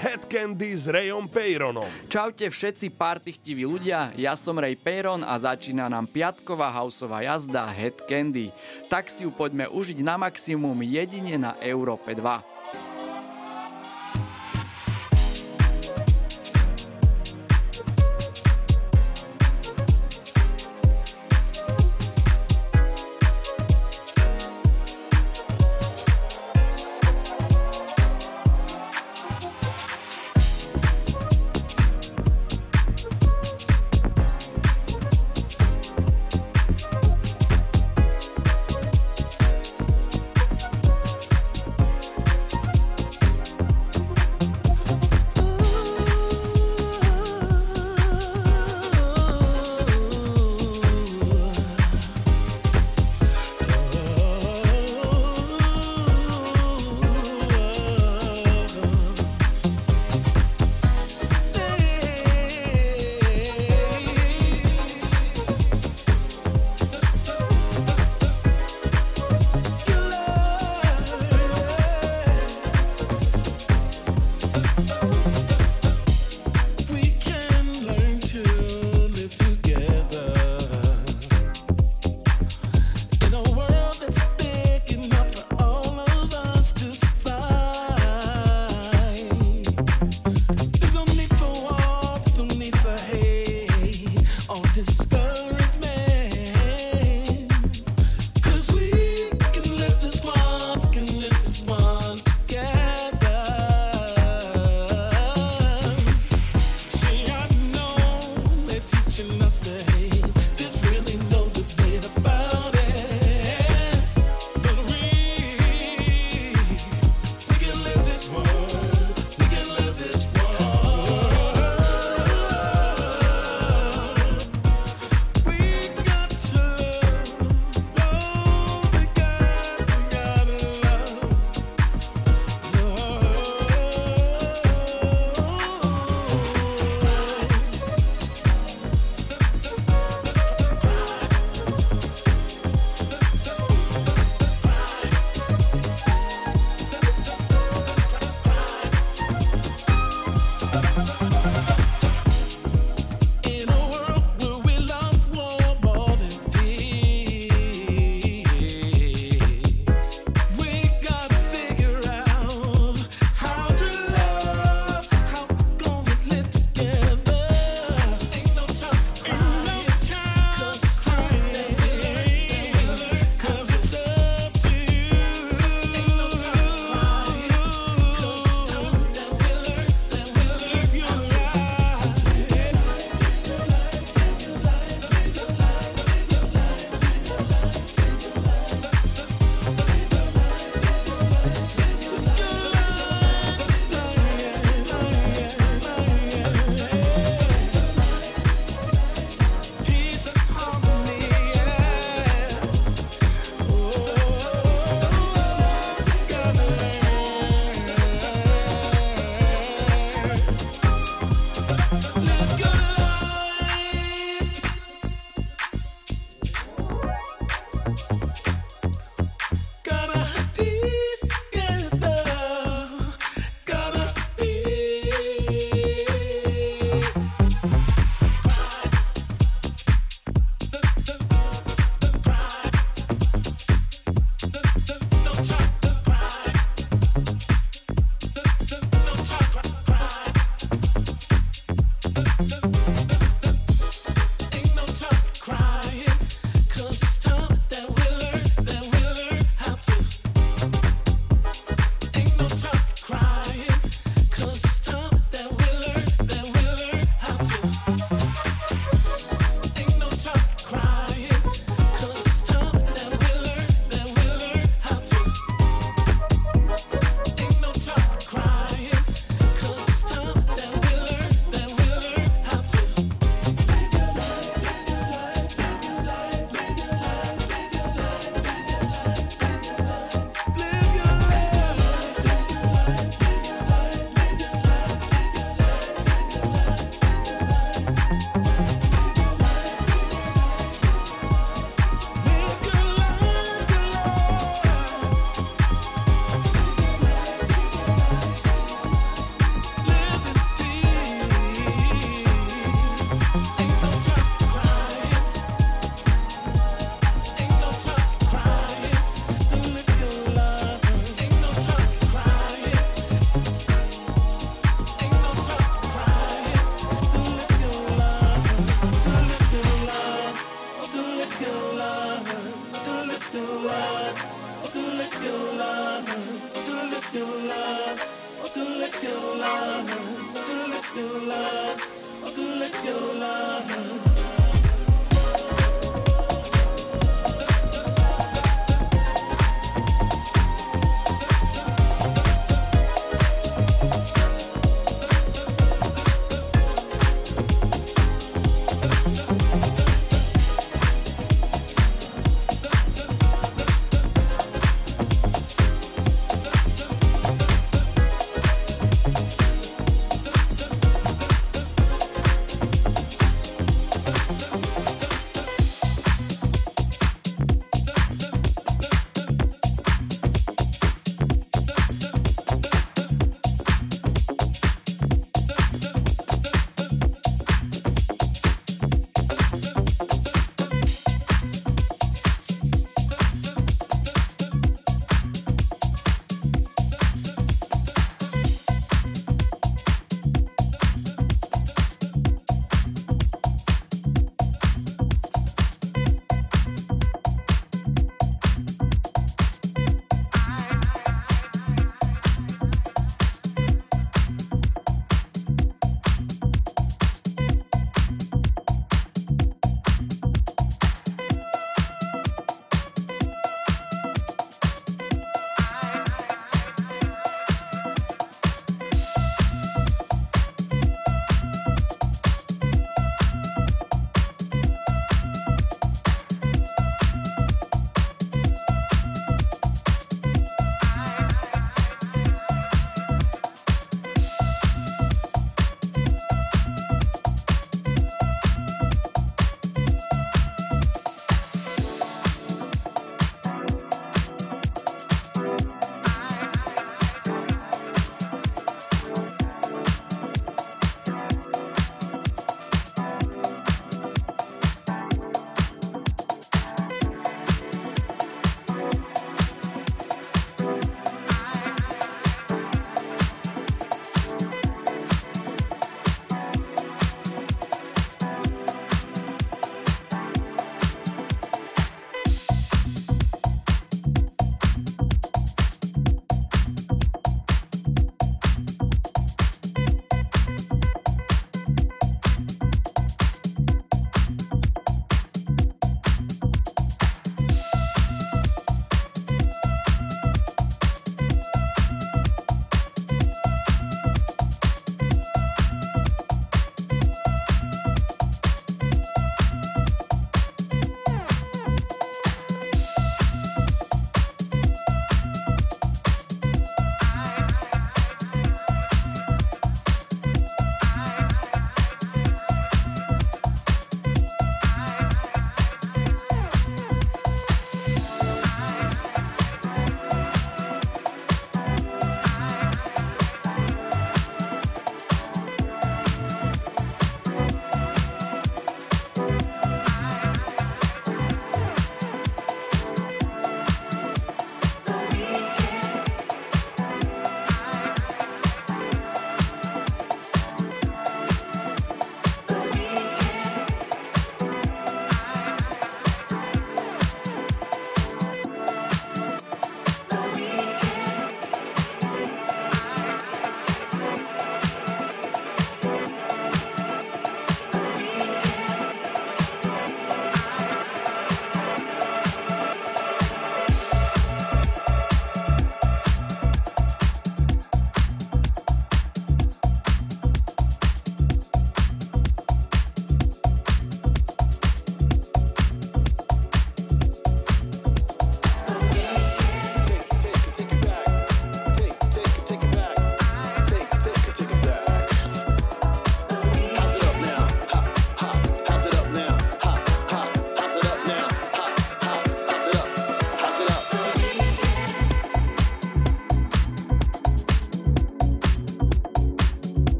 Head Candy s Rayom Peyronom. Čaute všetci partychtiví ľudia, ja som Ray Peyron a začína nám piatková houseová jazda Head Candy. Tak si ju poďme užiť na maximum jedine na Európe 2.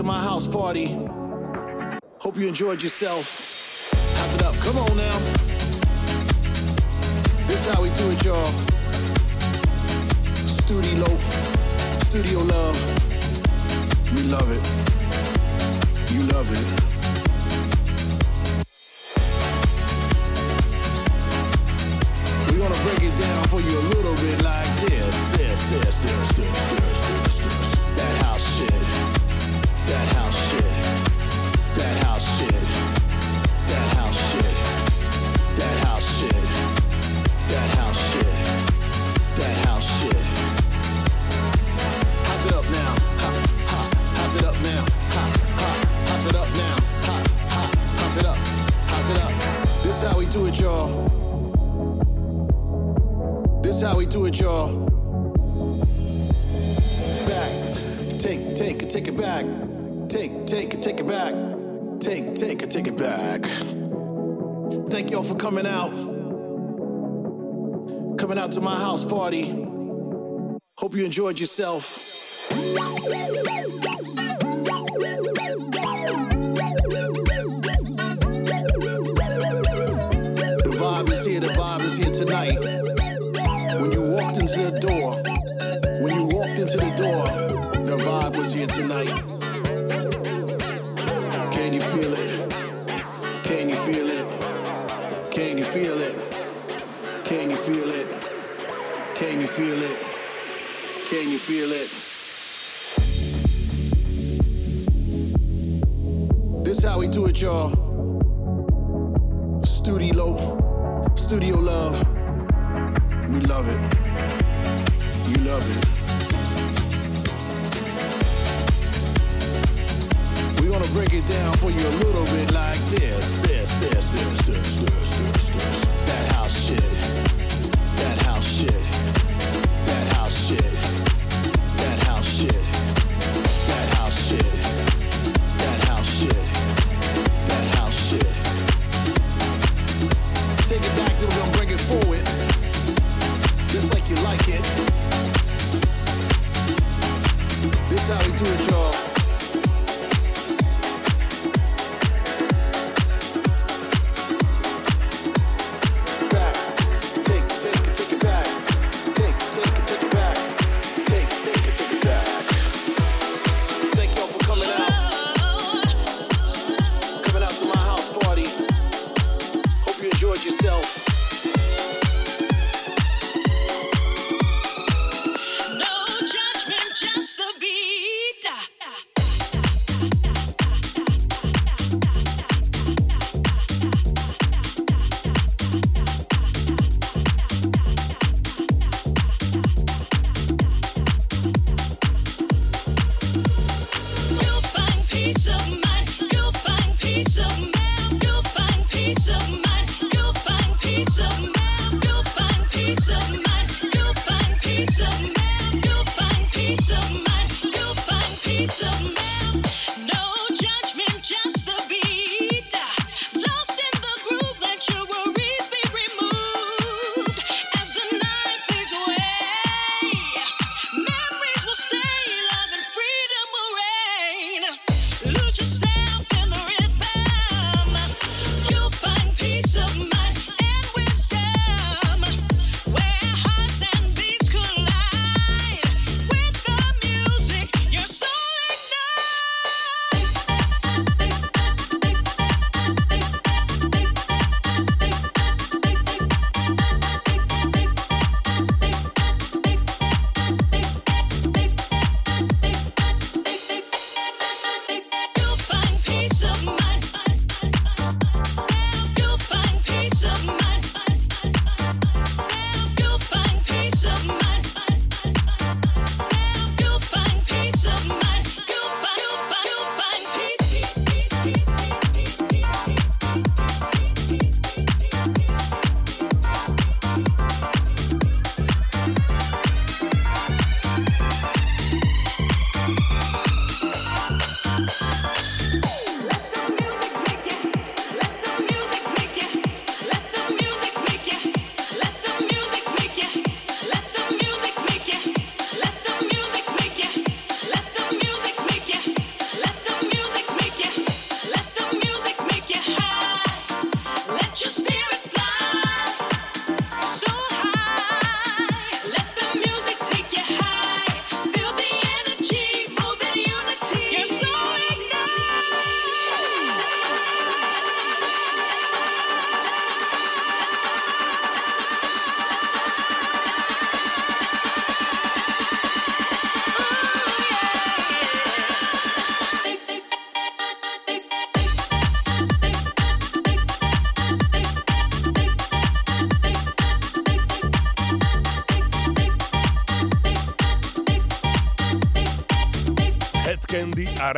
to my house party. Hope you enjoyed yourself. Pass it up. Come on now. This how we do it, y'all. Studio, studio love. We love it. You love it. enjoyed yourself.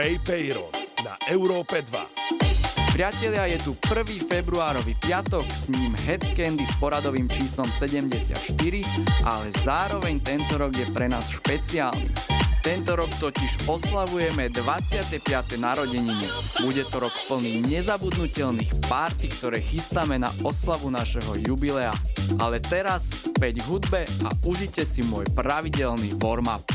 A Ray Peyron na Európe 2. Priatelia, je tu 1. februárový piatok, s ním Head Candy s poradovým číslom 74, ale zároveň tento rok je pre nás špeciálny. Tento rok totiž oslavujeme 25. narodeniny. Bude to rok plný nezabudnutelných párty, ktoré chystáme na oslavu našeho jubilea. Ale teraz späť hudbe a užite si môj pravidelný warm-up.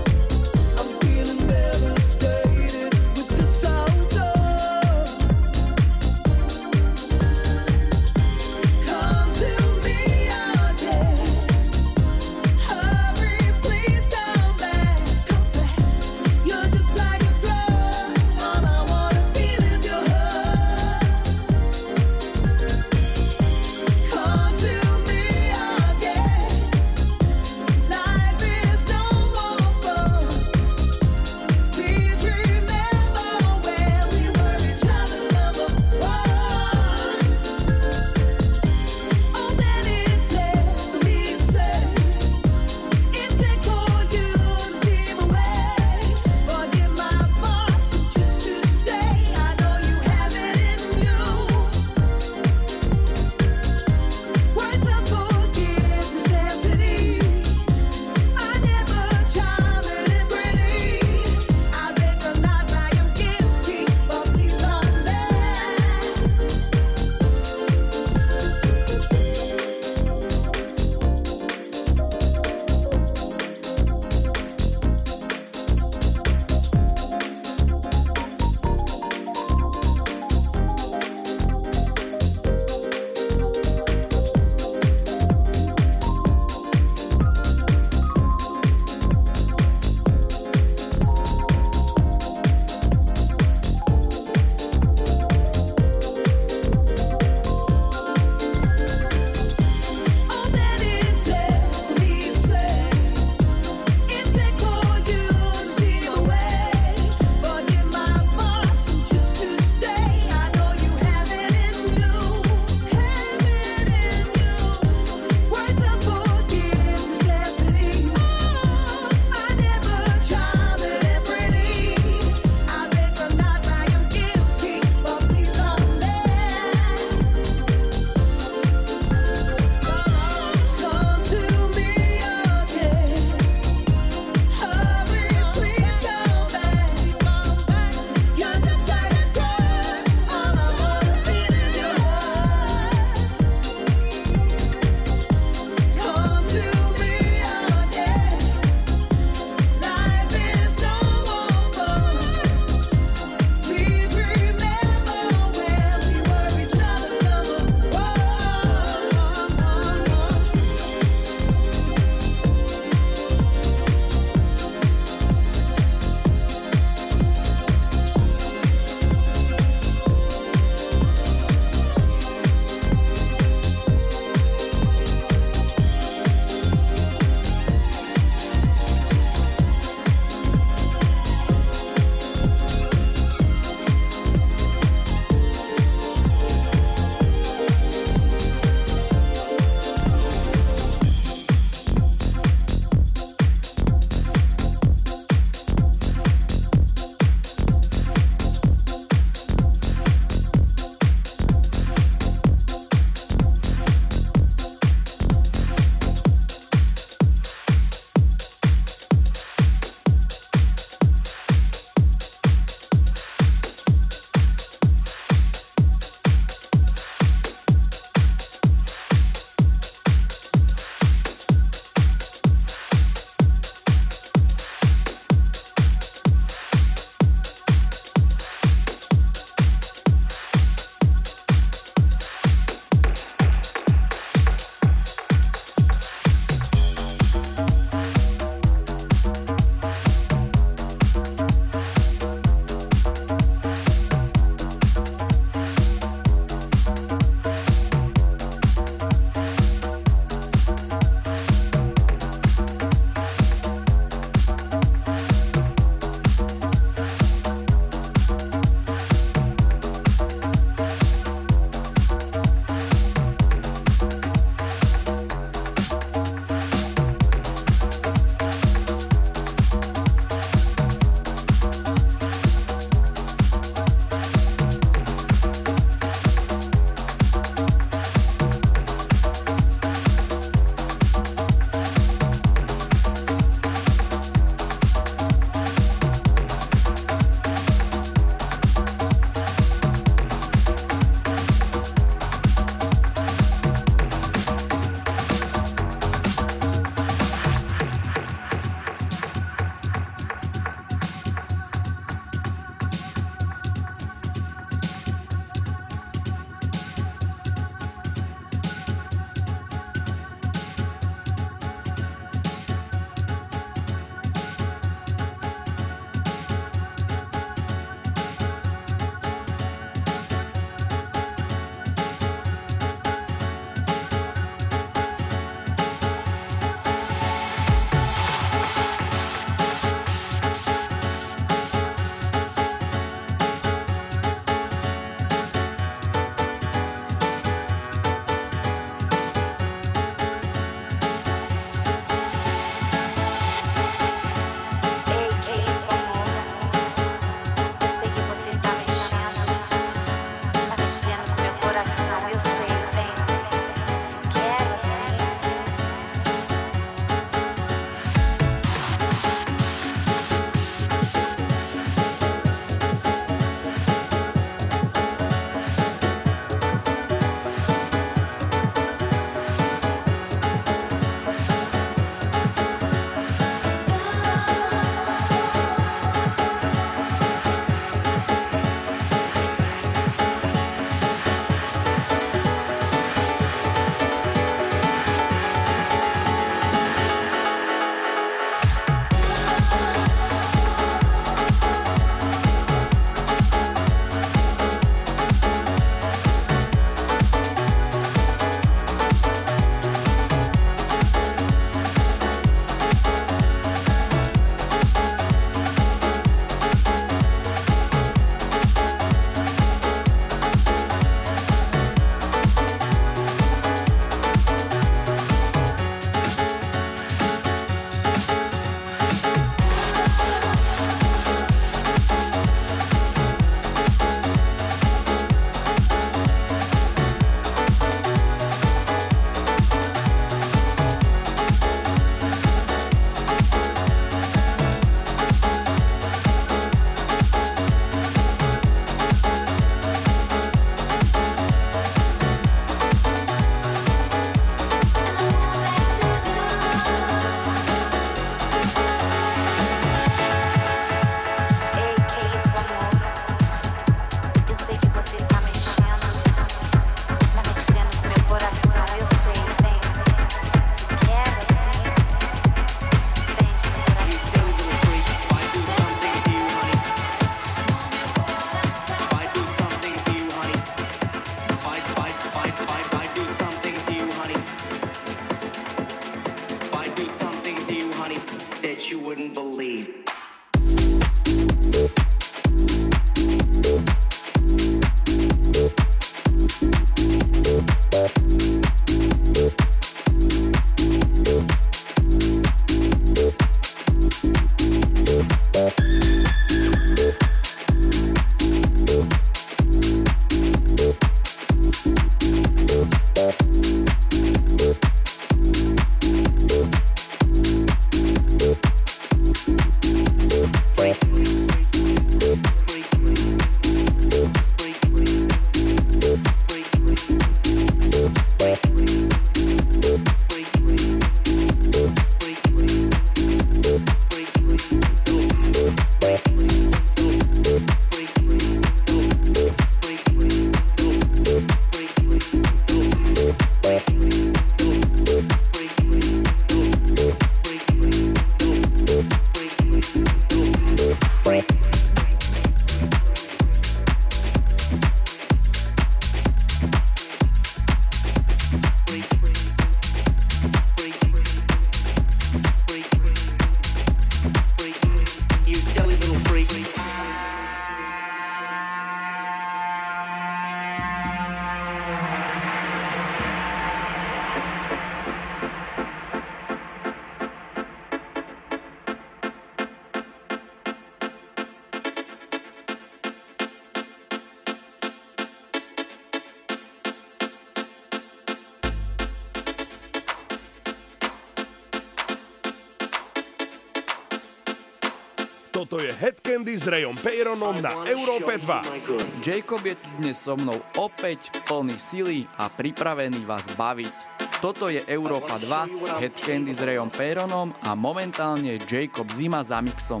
S Peyronom na Európe 2. Jacob je tu dnes so mnou opäť plný sily a pripravený vás baviť. Toto je Európa 2, Head Candy s Rayom Peyronom a momentálne Jacob Zima za mixom.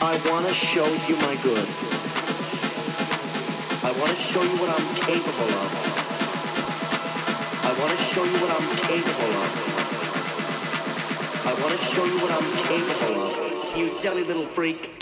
I wanna show you my good. I wanna show you what I'm capable of. I wanna show you what I'm capable of. I want to show you what I'm capable of. You silly little freak.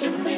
watching me.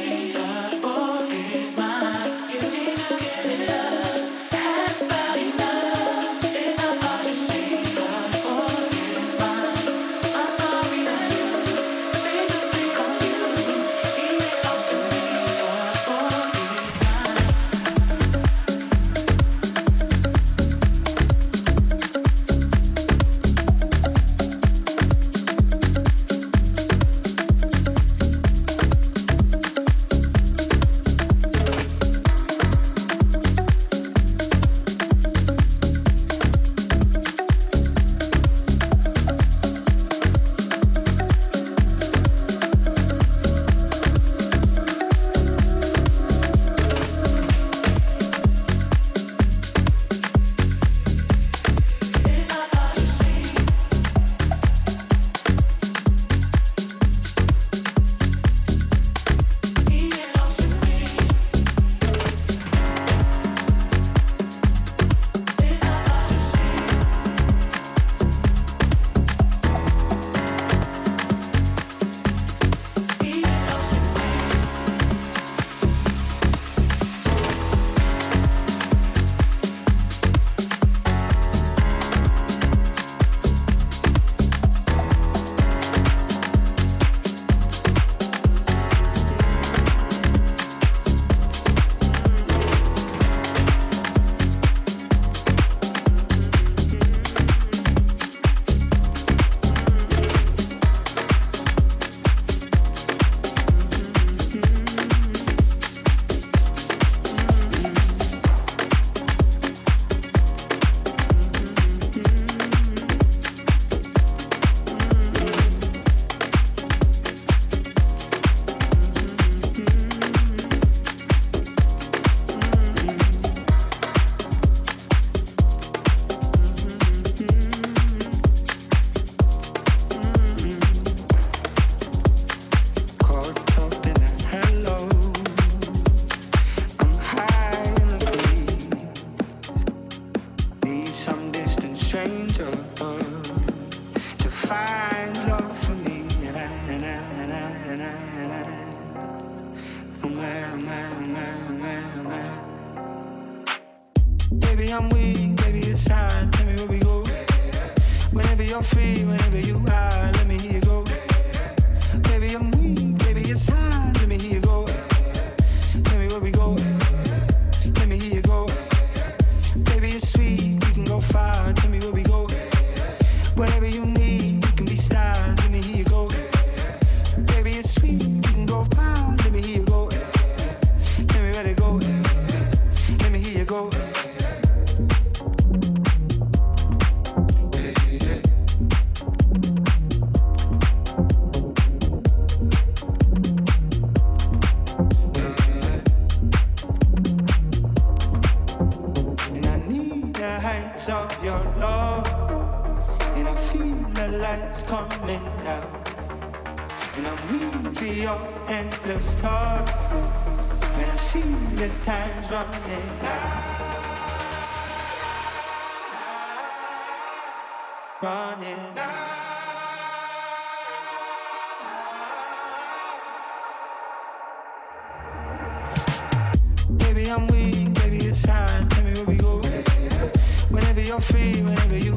I'm weak, baby, it's time. Tell me where we go. Whenever you're free, whenever you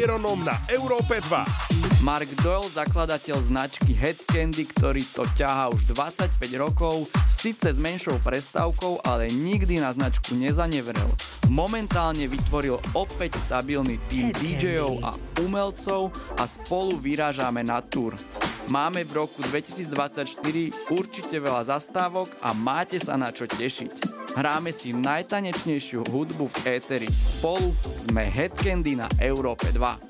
Ironom na Európe 2. Mark Doyle, zakladateľ značky Head Candy, ktorý to ťahá už 25 rokov, síce s menšou prestávkou, ale nikdy na značku nezanevrel. Momentálne vytvoril opäť stabilný tým DJov a umelcov a spolu vyrážame na túr. Máme v roku 2024 určite veľa zastávok a máte sa na čo tešiť. Hráme si najtanečnejšiu hudbu v éteri. Spolu sme Headcandy na Európe 2.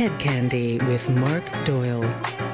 Head Candy with Mark Doyle.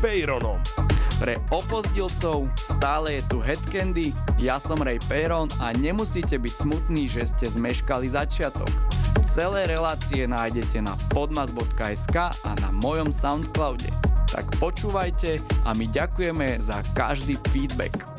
Peyronom. Pre opozdilcov stále je tu Headcandy, ja som Ray Peyron a nemusíte byť smutní, že ste zmeškali začiatok. Celé relácie nájdete na podmas.sk a na mojom Soundcloude. Tak počúvajte a my ďakujeme za každý feedback.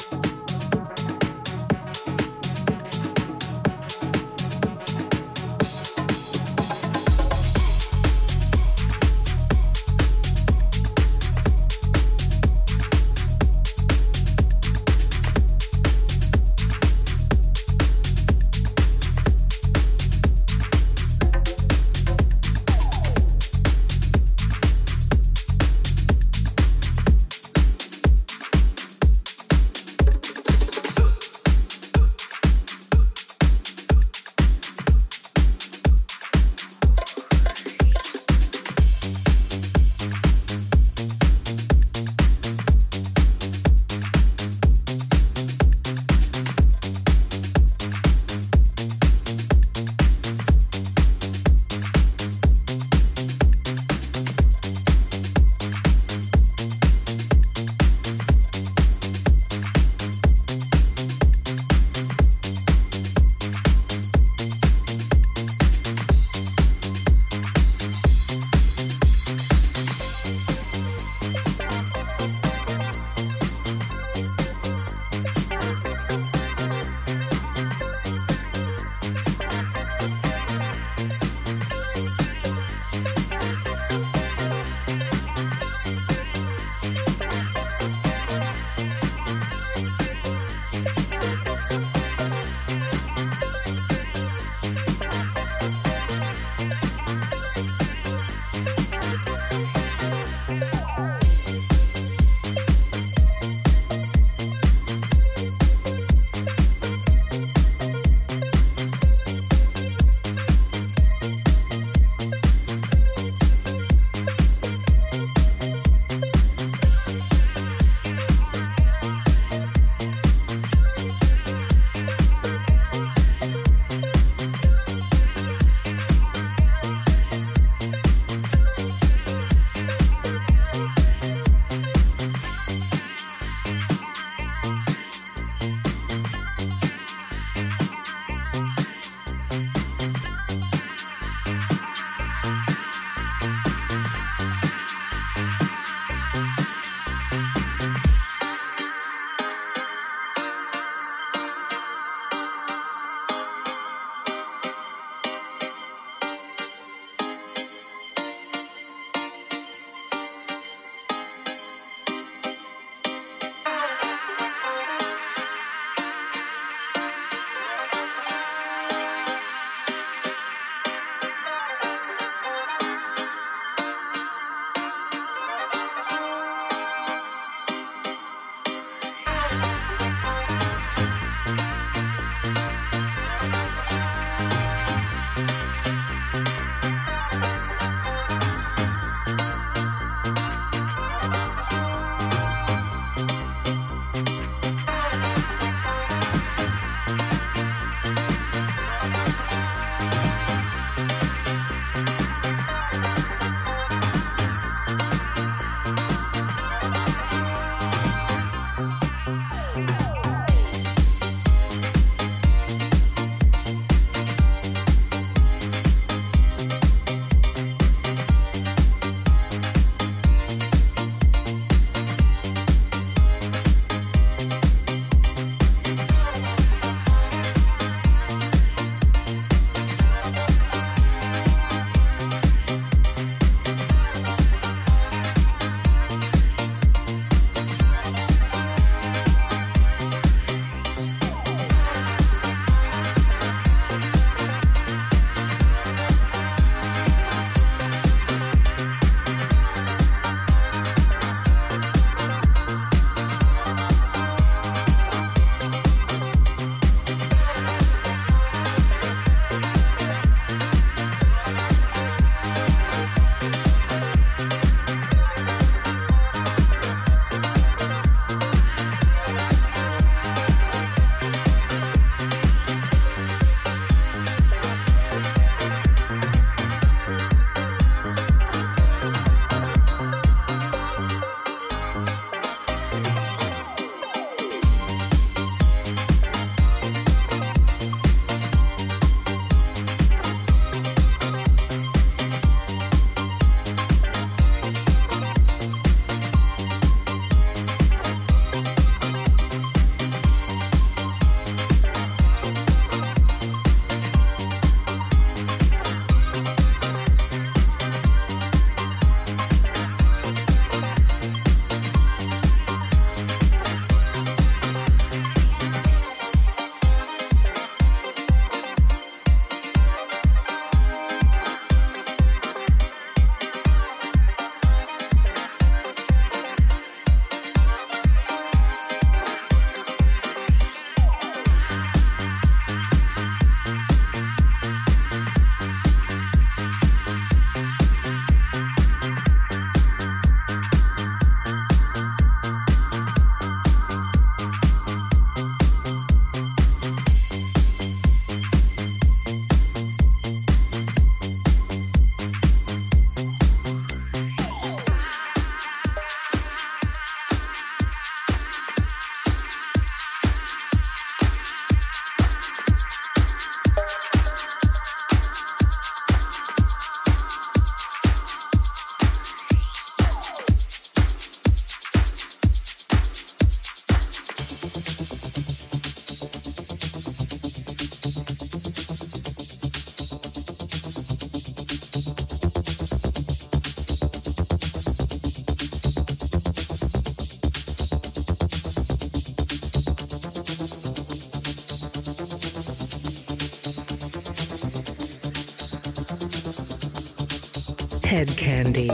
Hedkandi.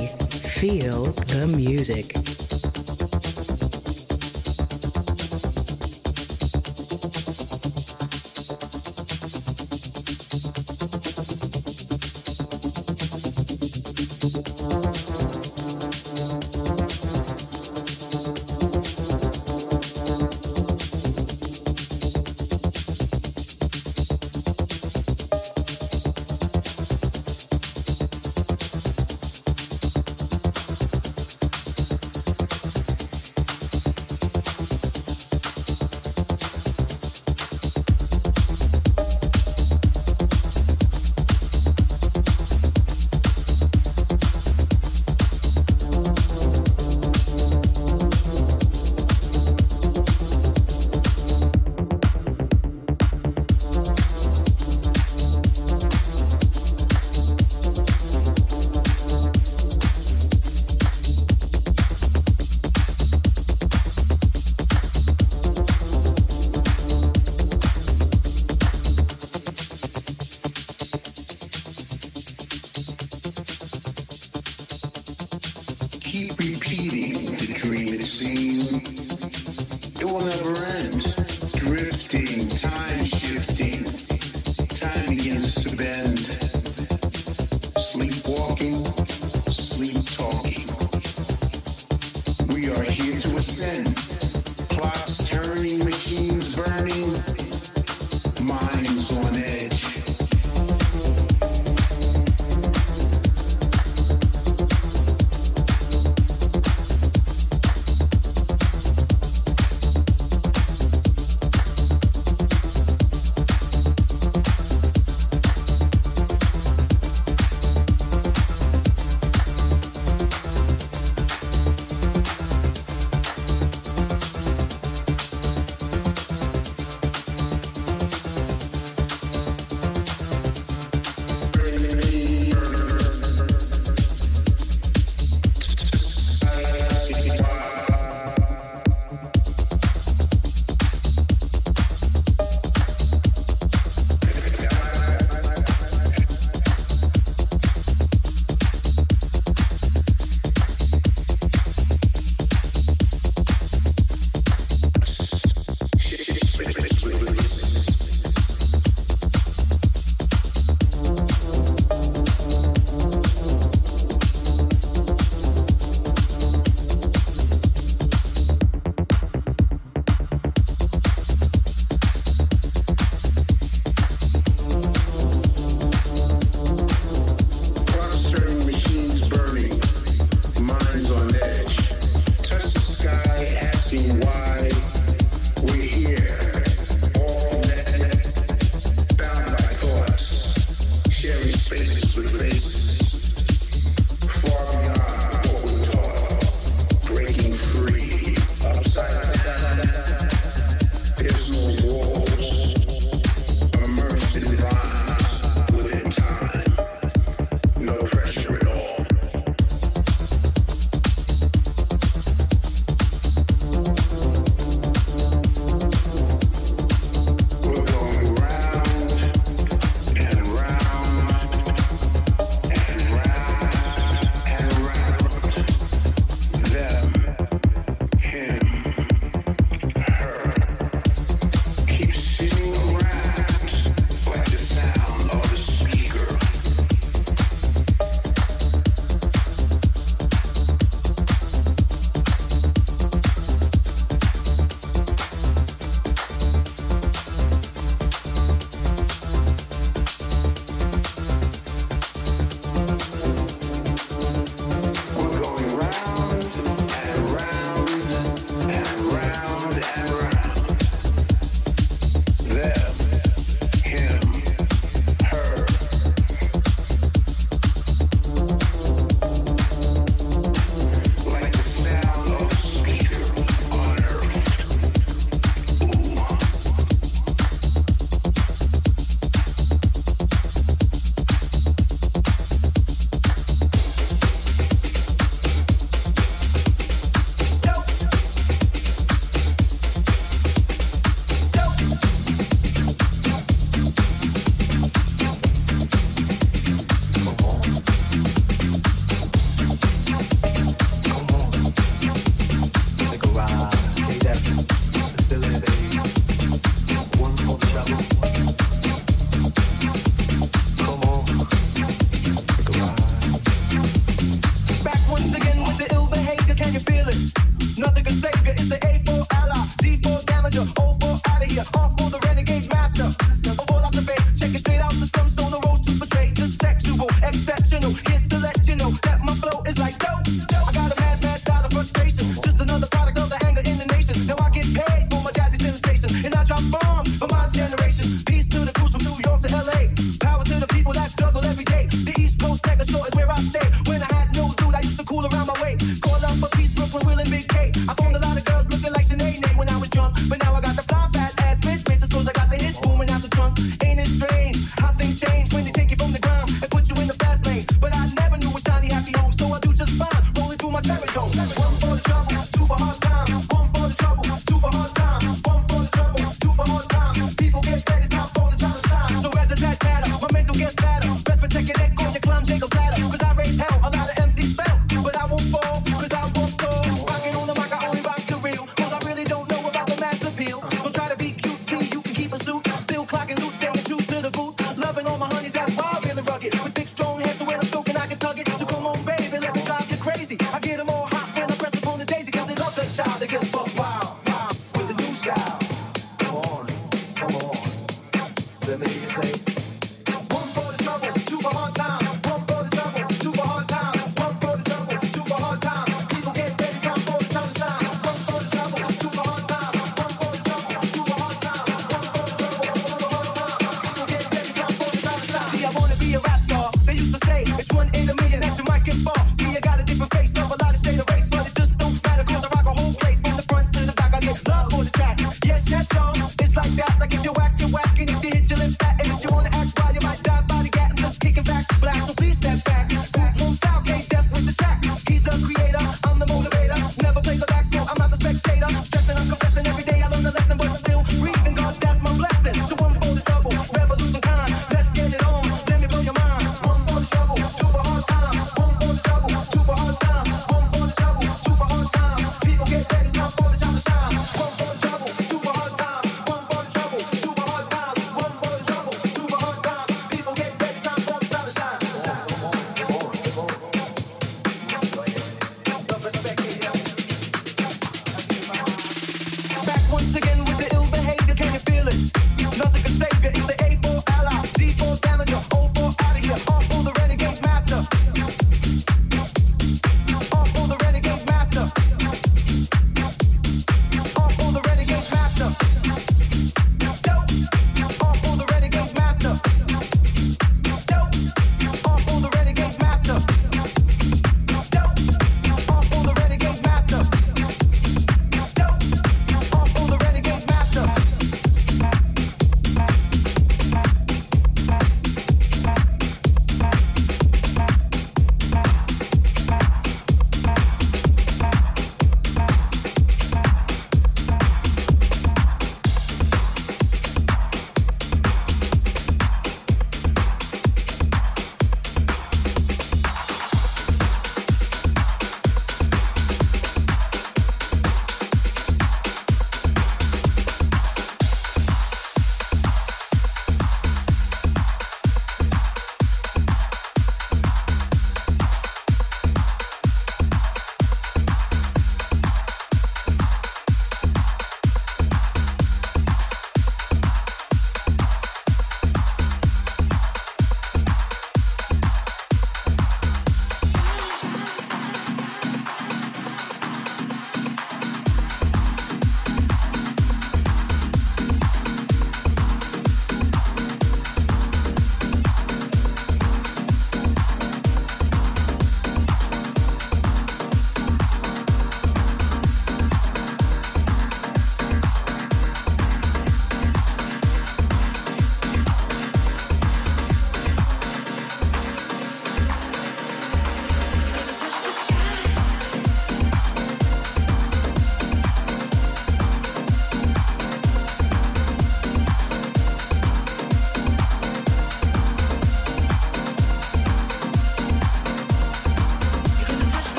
Feel the music.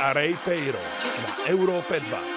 A Ray Payro na Európe 2.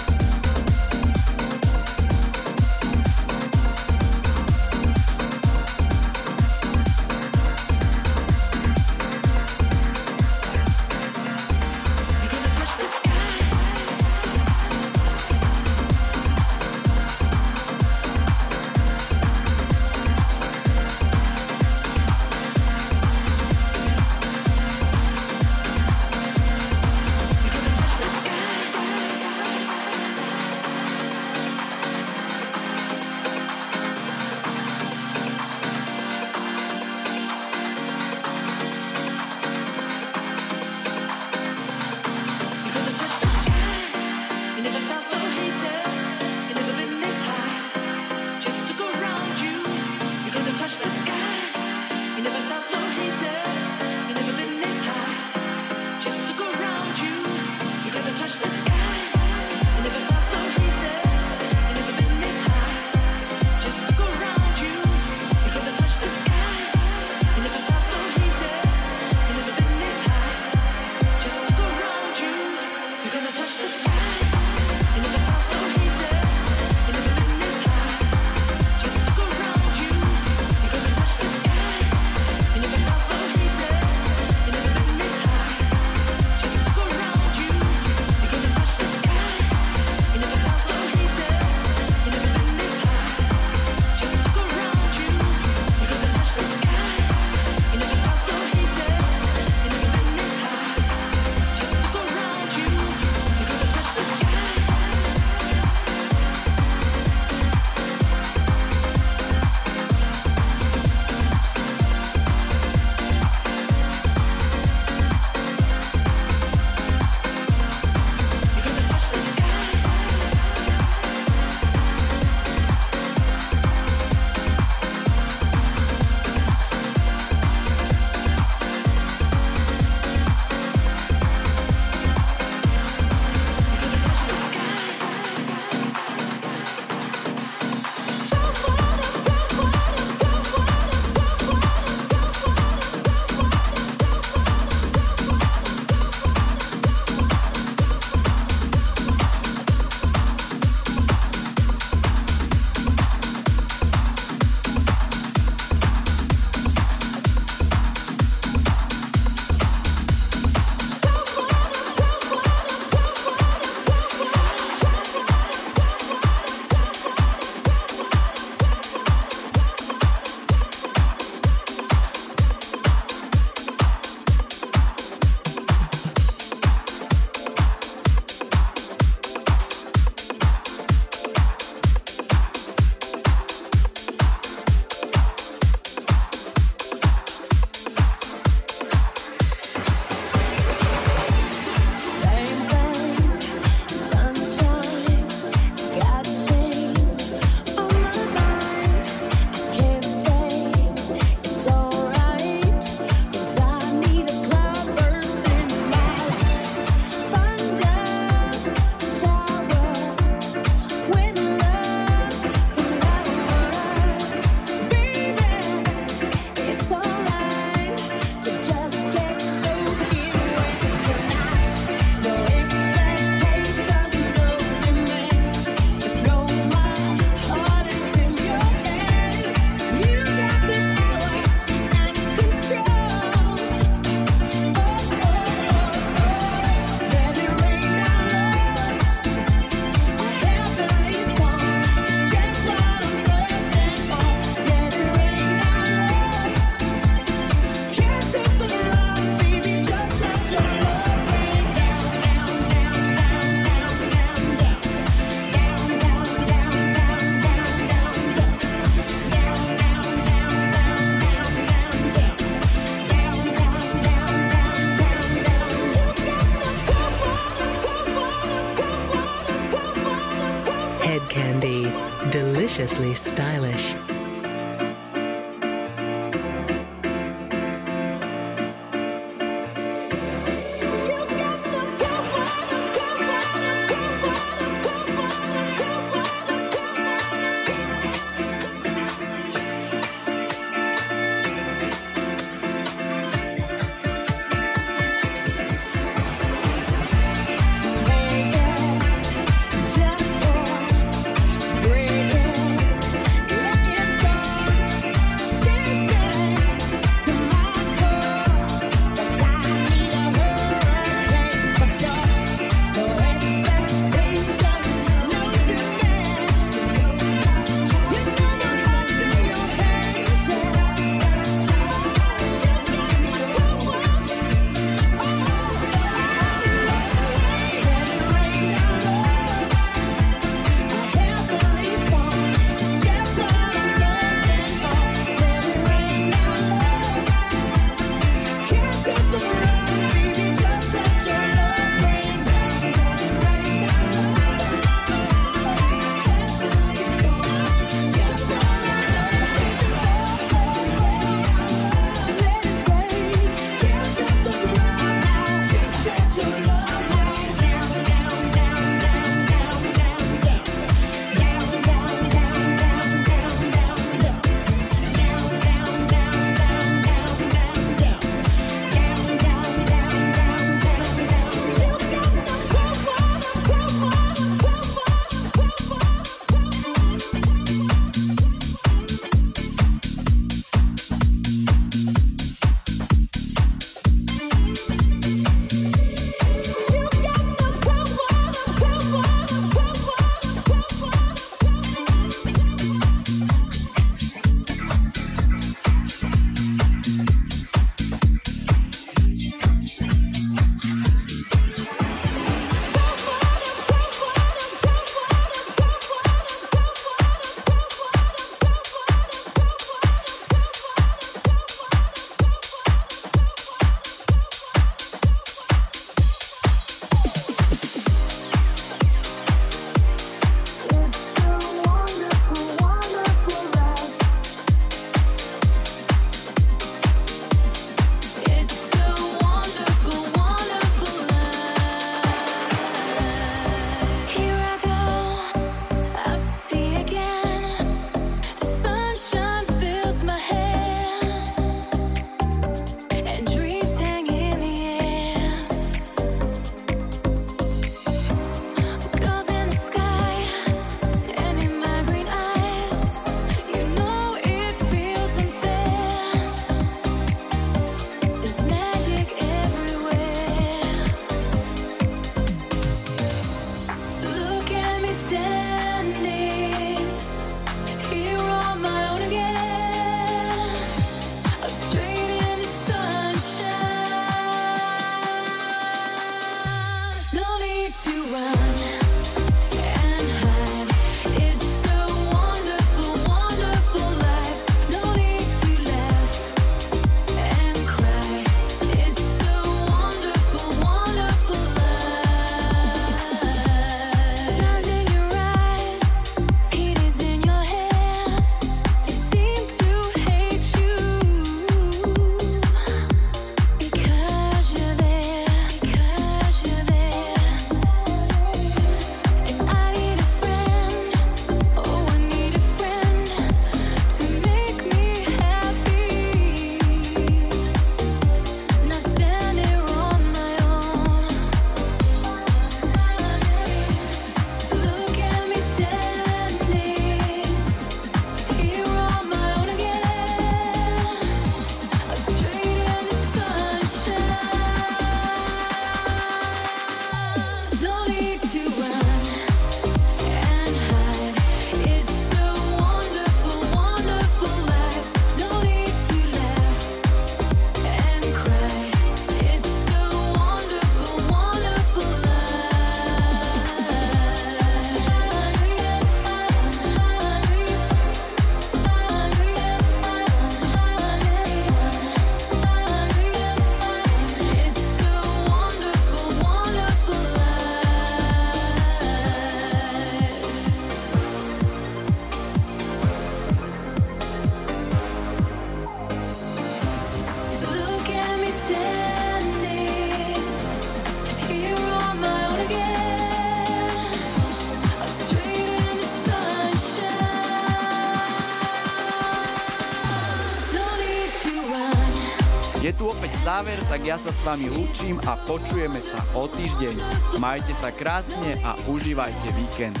záver, tak ja sa s vami lúčim a počujeme sa o týždeň. Majte sa krásne a užívajte víkend.